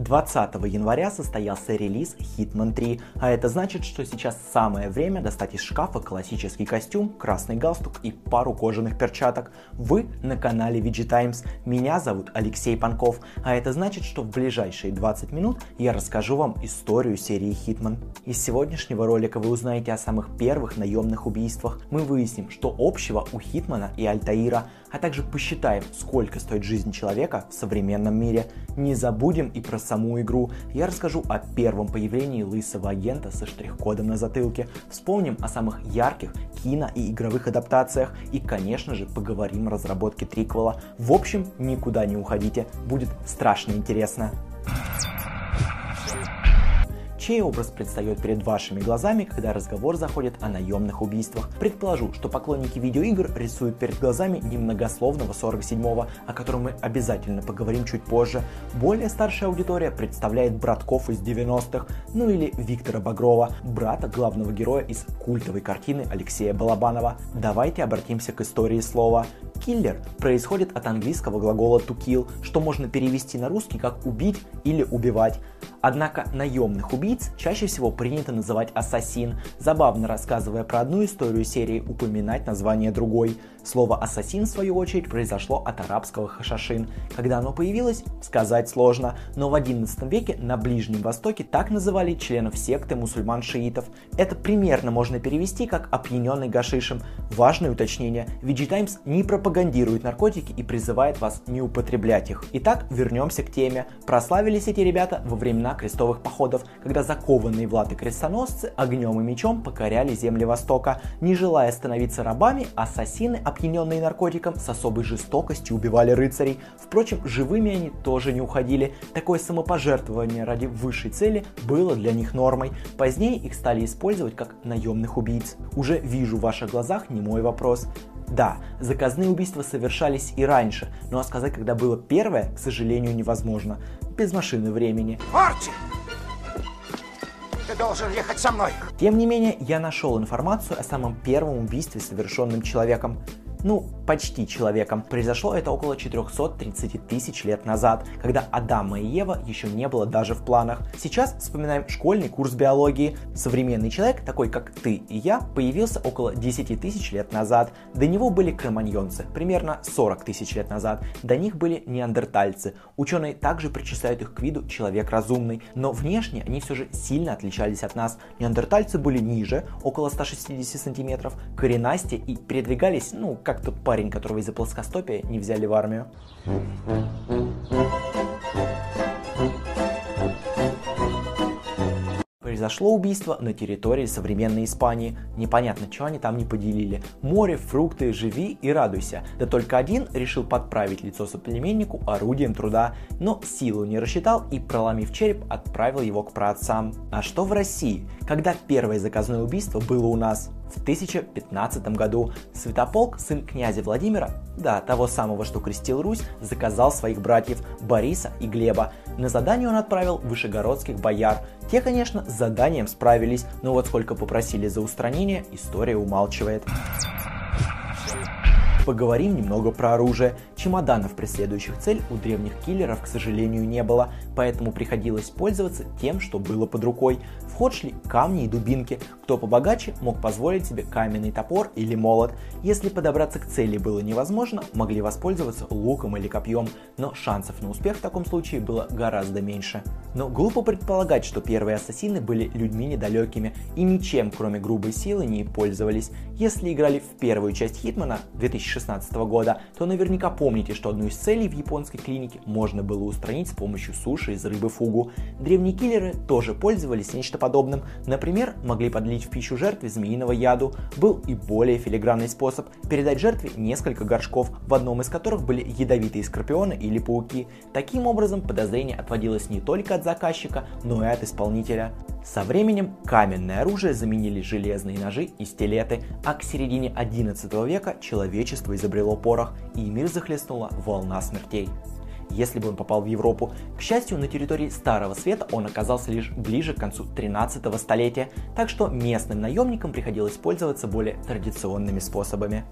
20 января состоялся релиз Hitman 3, а это значит, что сейчас самое время достать из шкафа классический костюм, красный галстук и пару кожаных перчаток. Вы на канале VG Times. Меня зовут Алексей Панков, а это значит, что в ближайшие 20 минут я расскажу вам историю серии Hitman. Из сегодняшнего ролика вы узнаете о самых первых наемных убийствах. Мы выясним, что общего у Хитмана и Альтаира, а также посчитаем, сколько стоит жизнь человека в современном мире. Не забудем и про саму игру. Я расскажу о первом появлении лысого агента со штрих-кодом на затылке. Вспомним о самых ярких кино и игровых адаптациях. И, конечно же, поговорим о разработке триквела. В общем, никуда не уходите. Будет страшно интересно чей образ предстает перед вашими глазами, когда разговор заходит о наемных убийствах. Предположу, что поклонники видеоигр рисуют перед глазами немногословного 47-го, о котором мы обязательно поговорим чуть позже. Более старшая аудитория представляет братков из 90-х, ну или Виктора Багрова, брата главного героя из культовой картины Алексея Балабанова. Давайте обратимся к истории слова. Киллер происходит от английского глагола to kill, что можно перевести на русский как убить или убивать. Однако наемных убийц чаще всего принято называть ассасин, забавно рассказывая про одну историю серии упоминать название другой. Слово «ассасин», в свою очередь, произошло от арабского «хашашин». Когда оно появилось, сказать сложно, но в XI веке на Ближнем Востоке так называли членов секты мусульман-шиитов. Это примерно можно перевести как «опьяненный гашишем». Важное уточнение, VG Times не пропагандирует наркотики и призывает вас не употреблять их. Итак, вернемся к теме. Прославились эти ребята во времена крестовых походов, когда закованные в латы крестоносцы огнем и мечом покоряли земли Востока. Не желая становиться рабами, ассасины опьяненные наркотиком, с особой жестокостью убивали рыцарей. Впрочем, живыми они тоже не уходили. Такое самопожертвование ради высшей цели было для них нормой. Позднее их стали использовать как наемных убийц. Уже вижу в ваших глазах не мой вопрос. Да, заказные убийства совершались и раньше, но ну, а сказать, когда было первое, к сожалению, невозможно. Без машины времени. Арчи! Ты должен ехать со мной. Тем не менее, я нашел информацию о самом первом убийстве, совершенном человеком ну, почти человеком. Произошло это около 430 тысяч лет назад, когда Адама и Ева еще не было даже в планах. Сейчас вспоминаем школьный курс биологии. Современный человек, такой как ты и я, появился около 10 тысяч лет назад. До него были кроманьонцы, примерно 40 тысяч лет назад. До них были неандертальцы. Ученые также причисляют их к виду человек разумный, но внешне они все же сильно отличались от нас. Неандертальцы были ниже, около 160 сантиметров, коренастее и передвигались, ну, как тот парень, которого из-за плоскостопия не взяли в армию. Произошло убийство на территории современной Испании. Непонятно, что они там не поделили. Море, фрукты, живи и радуйся. Да только один решил подправить лицо соплеменнику орудием труда, но силу не рассчитал и, проломив череп, отправил его к праотцам. А что в России? Когда первое заказное убийство было у нас? В 1015 году Святополк, сын князя Владимира, да, того самого, что крестил Русь, заказал своих братьев Бориса и Глеба. На задание он отправил вышегородских бояр. Те, конечно, с заданием справились, но вот сколько попросили за устранение, история умалчивает. Поговорим немного про оружие. Чемоданов, преследующих цель, у древних киллеров, к сожалению, не было, поэтому приходилось пользоваться тем, что было под рукой. В ход шли камни и дубинки. Кто побогаче, мог позволить себе каменный топор или молот. Если подобраться к цели было невозможно, могли воспользоваться луком или копьем, но шансов на успех в таком случае было гораздо меньше. Но глупо предполагать, что первые ассасины были людьми недалекими и ничем, кроме грубой силы, не пользовались. Если играли в первую часть Хитмана 2016 2016 года, то наверняка помните, что одну из целей в японской клинике можно было устранить с помощью суши из рыбы фугу. Древние киллеры тоже пользовались нечто подобным. Например, могли подлить в пищу жертве змеиного яду. Был и более филигранный способ передать жертве несколько горшков, в одном из которых были ядовитые скорпионы или пауки. Таким образом, подозрение отводилось не только от заказчика, но и от исполнителя. Со временем каменное оружие заменили железные ножи и стилеты, а к середине 11 века человечество изобрело порох, и мир захлестнула волна смертей если бы он попал в Европу. К счастью, на территории Старого Света он оказался лишь ближе к концу 13 столетия, так что местным наемникам приходилось пользоваться более традиционными способами.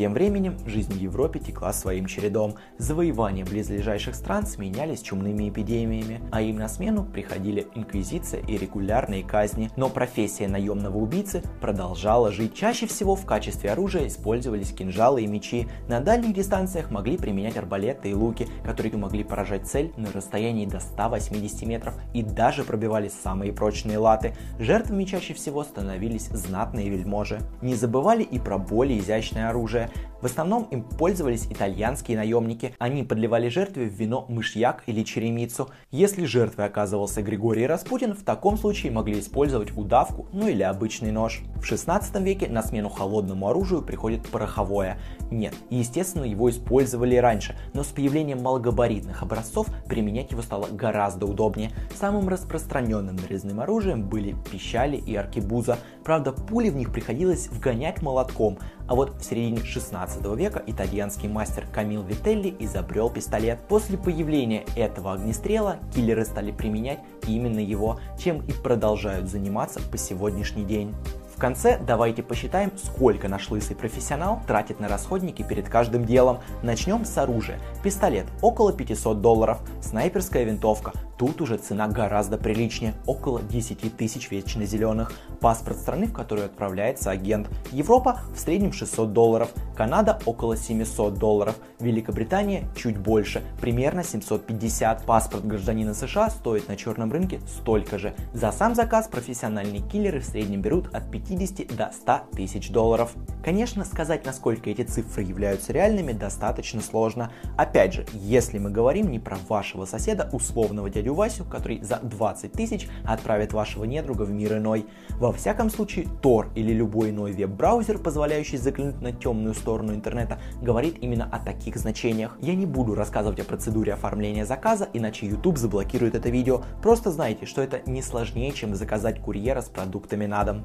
Тем временем жизнь в Европе текла своим чередом. Завоевания близлежащих стран сменялись чумными эпидемиями, а им на смену приходили инквизиция и регулярные казни. Но профессия наемного убийцы продолжала жить. Чаще всего в качестве оружия использовались кинжалы и мечи. На дальних дистанциях могли применять арбалеты и луки, которые могли поражать цель на расстоянии до 180 метров и даже пробивали самые прочные латы. Жертвами чаще всего становились знатные вельможи. Не забывали и про более изящное оружие. В основном им пользовались итальянские наемники. Они подливали жертве в вино мышьяк или черемицу. Если жертвой оказывался Григорий Распутин, в таком случае могли использовать удавку, ну или обычный нож. В 16 веке на смену холодному оружию приходит пороховое. Нет, естественно, его использовали раньше, но с появлением малогабаритных образцов применять его стало гораздо удобнее. Самым распространенным нарезным оружием были пищали и аркебуза. Правда, пули в них приходилось вгонять молотком, а вот в середине 16 века итальянский мастер Камил Вителли изобрел пистолет. После появления этого огнестрела киллеры стали применять именно его, чем и продолжают заниматься по сегодняшний день. Конце давайте посчитаем, сколько наш лысый профессионал тратит на расходники перед каждым делом. Начнем с оружия. Пистолет около 500 долларов, снайперская винтовка Тут уже цена гораздо приличнее, около 10 тысяч вечно зеленых. Паспорт страны, в которую отправляется агент. Европа в среднем 600 долларов, Канада около 700 долларов, Великобритания чуть больше, примерно 750. Паспорт гражданина США стоит на черном рынке столько же. За сам заказ профессиональные киллеры в среднем берут от 50 до 100 тысяч долларов. Конечно, сказать, насколько эти цифры являются реальными, достаточно сложно. Опять же, если мы говорим не про вашего соседа, условного дядю Васю, который за 20 тысяч отправит вашего недруга в мир иной. Во всяком случае, Tor или любой иной веб-браузер, позволяющий заглянуть на темную сторону интернета, говорит именно о таких значениях. Я не буду рассказывать о процедуре оформления заказа, иначе YouTube заблокирует это видео. Просто знайте, что это не сложнее, чем заказать курьера с продуктами на дом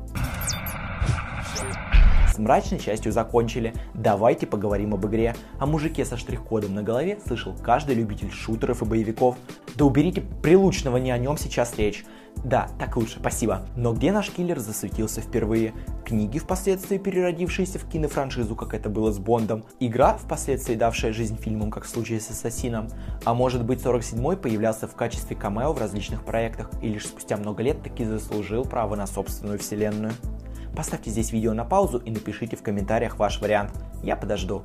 с мрачной частью закончили. Давайте поговорим об игре. О мужике со штрих-кодом на голове слышал каждый любитель шутеров и боевиков. Да уберите прилучного, не о нем сейчас речь. Да, так лучше, спасибо. Но где наш киллер засветился впервые? Книги, впоследствии переродившиеся в кинофраншизу, как это было с Бондом. Игра, впоследствии давшая жизнь фильмам, как в случае с Ассасином. А может быть 47-й появлялся в качестве камео в различных проектах и лишь спустя много лет таки заслужил право на собственную вселенную. Поставьте здесь видео на паузу и напишите в комментариях ваш вариант. Я подожду.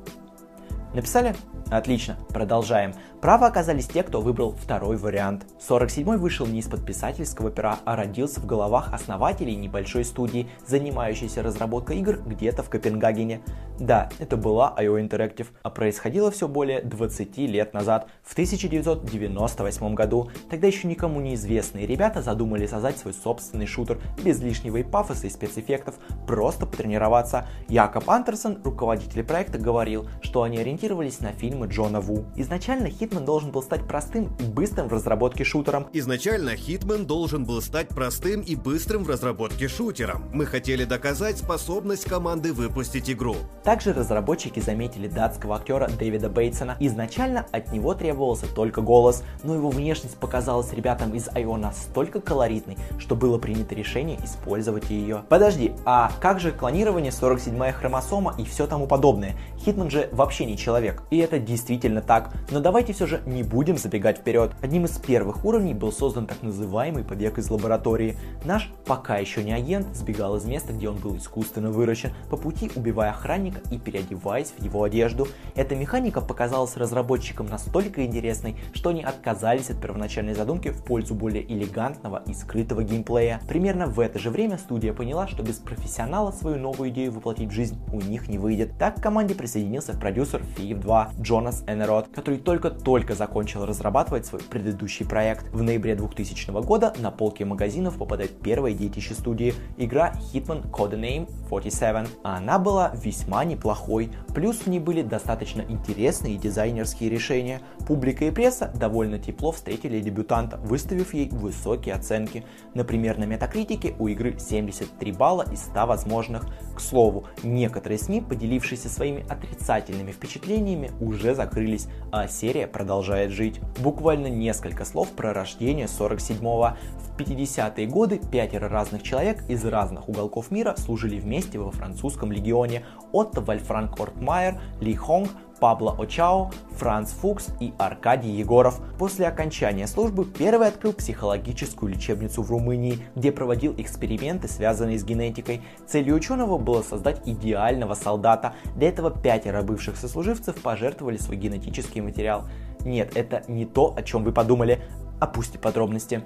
Написали? Отлично, продолжаем. Право оказались те, кто выбрал второй вариант. 47-й вышел не из-под писательского пера, а родился в головах основателей небольшой студии, занимающейся разработкой игр где-то в Копенгагене. Да, это была IO Interactive, а происходило все более 20 лет назад, в 1998 году. Тогда еще никому неизвестные ребята задумали создать свой собственный шутер без лишнего и пафоса и спецэффектов, просто потренироваться. Якоб Андерсон, руководитель проекта, говорил, что они ориентировались на фильм фильма Джона Ву. Изначально Hitman должен был стать простым и быстрым в разработке шутером. Изначально Hitman должен был стать простым и быстрым в разработке шутером. Мы хотели доказать способность команды выпустить игру. Также разработчики заметили датского актера Дэвида Бейтсона. Изначально от него требовался только голос, но его внешность показалась ребятам из IO настолько колоритной, что было принято решение использовать ее. Подожди, а как же клонирование 47-я хромосома и все тому подобное? Hitman же вообще не человек. И это действительно так, но давайте все же не будем забегать вперед. Одним из первых уровней был создан так называемый побег из лаборатории. Наш, пока еще не агент, сбегал из места, где он был искусственно выращен, по пути убивая охранника и переодеваясь в его одежду. Эта механика показалась разработчикам настолько интересной, что они отказались от первоначальной задумки в пользу более элегантного и скрытого геймплея. Примерно в это же время студия поняла, что без профессионала свою новую идею воплотить в жизнь у них не выйдет. Так к команде присоединился продюсер FIF 2 Джон Джонас Энерот, который только-только закончил разрабатывать свой предыдущий проект. В ноябре 2000 года на полке магазинов попадает первая детище студии, игра Hitman Codename 47. Она была весьма неплохой, плюс в ней были достаточно интересные дизайнерские решения. Публика и пресса довольно тепло встретили дебютанта, выставив ей высокие оценки. Например, на метакритике у игры 73 балла из 100 возможных. Слову, некоторые СМИ, поделившиеся своими отрицательными впечатлениями, уже закрылись, а серия продолжает жить. Буквально несколько слов про рождение 47-го. В 50-е годы пятеро разных человек из разных уголков мира служили вместе во французском легионе. Отто Вальфранк Ортмайер, Ли Хонг, Пабло Очао, Франц Фукс и Аркадий Егоров. После окончания службы первый открыл психологическую лечебницу в Румынии, где проводил эксперименты, связанные с генетикой. Целью ученого было создать идеального солдата. Для этого пятеро бывших сослуживцев пожертвовали свой генетический материал. Нет, это не то, о чем вы подумали. Опусти подробности.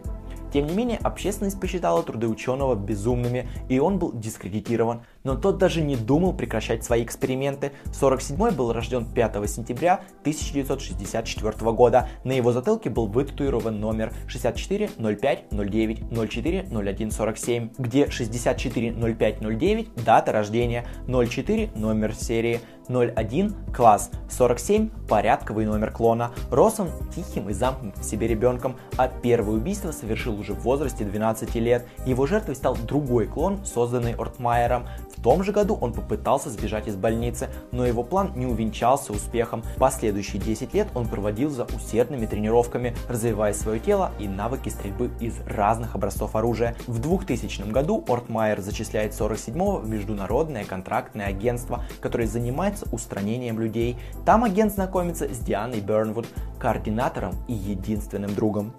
Тем не менее, общественность посчитала труды ученого безумными, и он был дискредитирован. Но тот даже не думал прекращать свои эксперименты. 47-й был рожден 5 сентября 1964 года. На его затылке был вытатуирован номер 64 05 09 04 01 47, где 64 05 09 дата рождения, 04 номер серии, 01 класс, 47 порядковый номер клона. Рос он тихим и замкнутым в себе ребенком, а первое убийство совершил уже в возрасте 12 лет. Его жертвой стал другой клон, созданный Ортмайером. В том же году он попытался сбежать из больницы, но его план не увенчался успехом. Последующие 10 лет он проводил за усердными тренировками, развивая свое тело и навыки стрельбы из разных образцов оружия. В 2000 году Ортмайер зачисляет 47-го в Международное контрактное агентство, которое занимается устранением людей. Там агент знакомится с Дианой Бернвуд, координатором и единственным другом.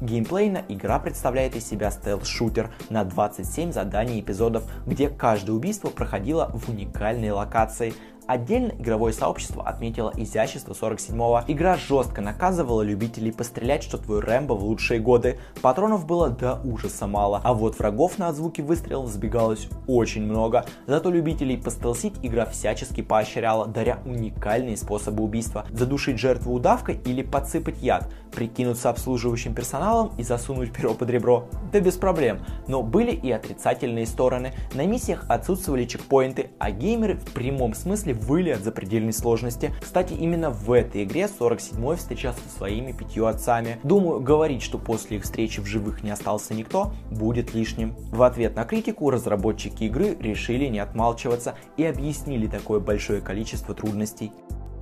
Геймплейно игра представляет из себя стелс-шутер на 27 заданий эпизодов, где каждое убийство проходило в уникальной локации, Отдельно игровое сообщество отметило изящество 47-го. Игра жестко наказывала любителей пострелять, что твой Рэмбо в лучшие годы. Патронов было до ужаса мало, а вот врагов на звуки выстрелов сбегалось очень много. Зато любителей постелсить игра всячески поощряла, даря уникальные способы убийства. Задушить жертву удавкой или подсыпать яд, прикинуться обслуживающим персоналом и засунуть перо под ребро. Да без проблем. Но были и отрицательные стороны. На миссиях отсутствовали чекпоинты, а геймеры в прямом смысле выли от запредельной сложности. Кстати, именно в этой игре 47-й встречался со своими пятью отцами. Думаю, говорить, что после их встречи в живых не остался никто, будет лишним. В ответ на критику разработчики игры решили не отмалчиваться и объяснили такое большое количество трудностей.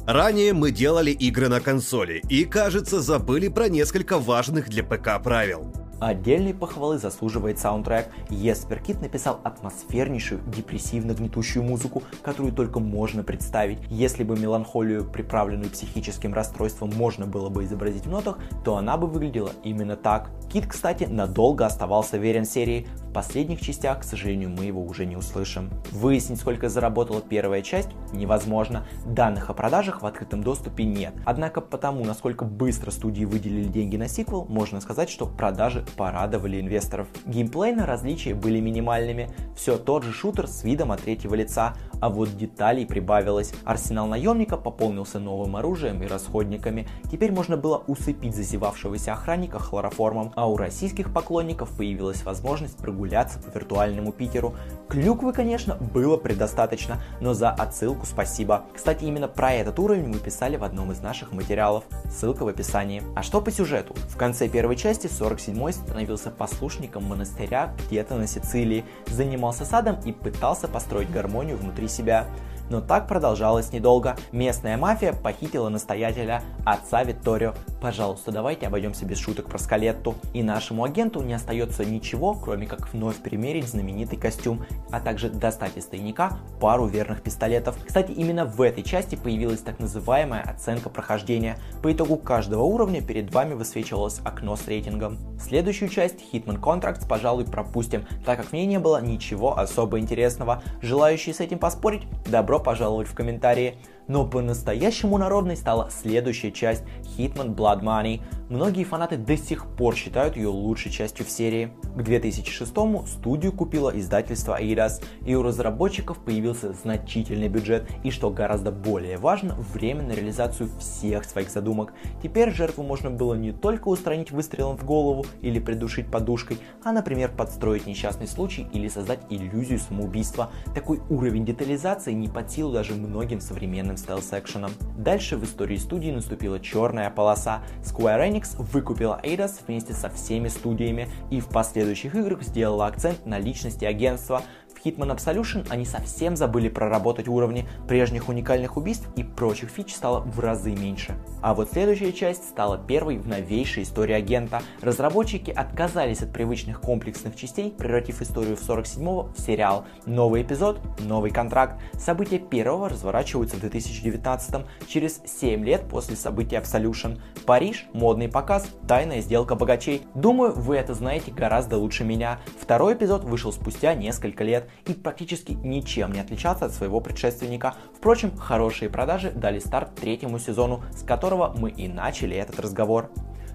Ранее мы делали игры на консоли и, кажется, забыли про несколько важных для ПК правил. Отдельной похвалы заслуживает саундтрек. Еспер Кит написал атмосфернейшую, депрессивно-гнетущую музыку, которую только можно представить. Если бы меланхолию, приправленную психическим расстройством, можно было бы изобразить в нотах, то она бы выглядела именно так. Кит, кстати, надолго оставался верен серии. В последних частях, к сожалению, мы его уже не услышим. Выяснить, сколько заработала первая часть, невозможно. Данных о продажах в открытом доступе нет. Однако потому, насколько быстро студии выделили деньги на сиквел, можно сказать, что продажи порадовали инвесторов. Геймплейно различия были минимальными, все тот же шутер с видом от третьего лица, а вот деталей прибавилось. Арсенал наемника пополнился новым оружием и расходниками. Теперь можно было усыпить зазевавшегося охранника хлороформом, а у российских поклонников появилась возможность прогуляться по виртуальному Питеру. Клюквы, конечно, было предостаточно, но за отсылку спасибо. Кстати, именно про этот уровень мы писали в одном из наших материалов. Ссылка в описании. А что по сюжету? В конце первой части 47-й становился послушником монастыря где-то на Сицилии, занимался садом и пытался построить гармонию внутри себя. Но так продолжалось недолго. Местная мафия похитила настоятеля, отца Витторио. Пожалуйста, давайте обойдемся без шуток про Скалетту. И нашему агенту не остается ничего, кроме как вновь примерить знаменитый костюм, а также достать из тайника пару верных пистолетов. Кстати, именно в этой части появилась так называемая оценка прохождения. По итогу каждого уровня перед вами высвечивалось окно с рейтингом. Следующую часть, Hitman Contracts, пожалуй, пропустим, так как в ней не было ничего особо интересного. Желающие с этим поспорить, добро пожаловать в комментарии. Но по-настоящему народной стала следующая часть Hitman Blood Money. Многие фанаты до сих пор считают ее лучшей частью в серии. К 2006-му студию купило издательство Eidos, и у разработчиков появился значительный бюджет и, что гораздо более важно, время на реализацию всех своих задумок. Теперь жертву можно было не только устранить выстрелом в голову или придушить подушкой, а, например, подстроить несчастный случай или создать иллюзию самоубийства. Такой уровень детализации не под силу даже многим современным современным стелс-экшеном. Дальше в истории студии наступила черная полоса. Square Enix выкупила Eidos вместе со всеми студиями и в последующих играх сделала акцент на личности агентства, В Hitman Absolution они совсем забыли проработать уровни, прежних уникальных убийств и прочих фич стало в разы меньше. А вот следующая часть стала первой в новейшей истории агента. Разработчики отказались от привычных комплексных частей, превратив историю в 47-го в сериал. Новый эпизод, новый контракт. События первого разворачиваются в 2019 через 7 лет после событий Absolution. Париж, модный показ, тайная сделка богачей. Думаю, вы это знаете гораздо лучше меня. Второй эпизод вышел спустя несколько лет и практически ничем не отличался от своего предшественника. Впрочем, хорошие продажи дали старт третьему сезону, с которого мы и начали этот разговор.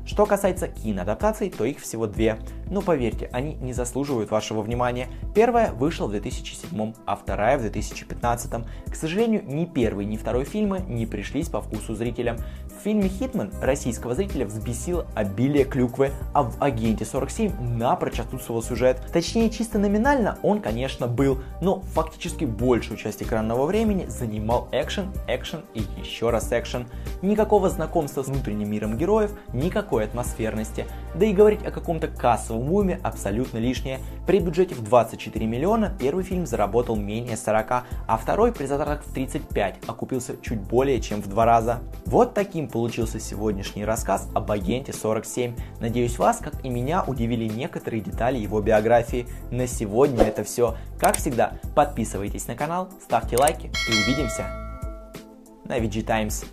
Что касается киноадаптаций, то их всего две. Но поверьте, они не заслуживают вашего внимания. Первая вышла в 2007, а вторая в 2015. К сожалению, ни первый, ни второй фильмы не пришлись по вкусу зрителям. В фильме «Хитман» российского зрителя взбесило обилие клюквы, а в «Агенте 47» напрочь отсутствовал сюжет. Точнее, чисто номинально он, конечно, был, но фактически большую часть экранного времени занимал экшен, экшен и еще раз экшен. Никакого знакомства с внутренним миром героев, никакой атмосферности. Да и говорить о каком-то кассовом уме абсолютно лишнее. При бюджете в 24 миллиона первый фильм заработал менее 40, а второй при затратах в 35 окупился чуть более чем в два раза. Вот таким получился сегодняшний рассказ об агенте 47. Надеюсь вас, как и меня, удивили некоторые детали его биографии. На сегодня это все. Как всегда, подписывайтесь на канал, ставьте лайки и увидимся на VG Times.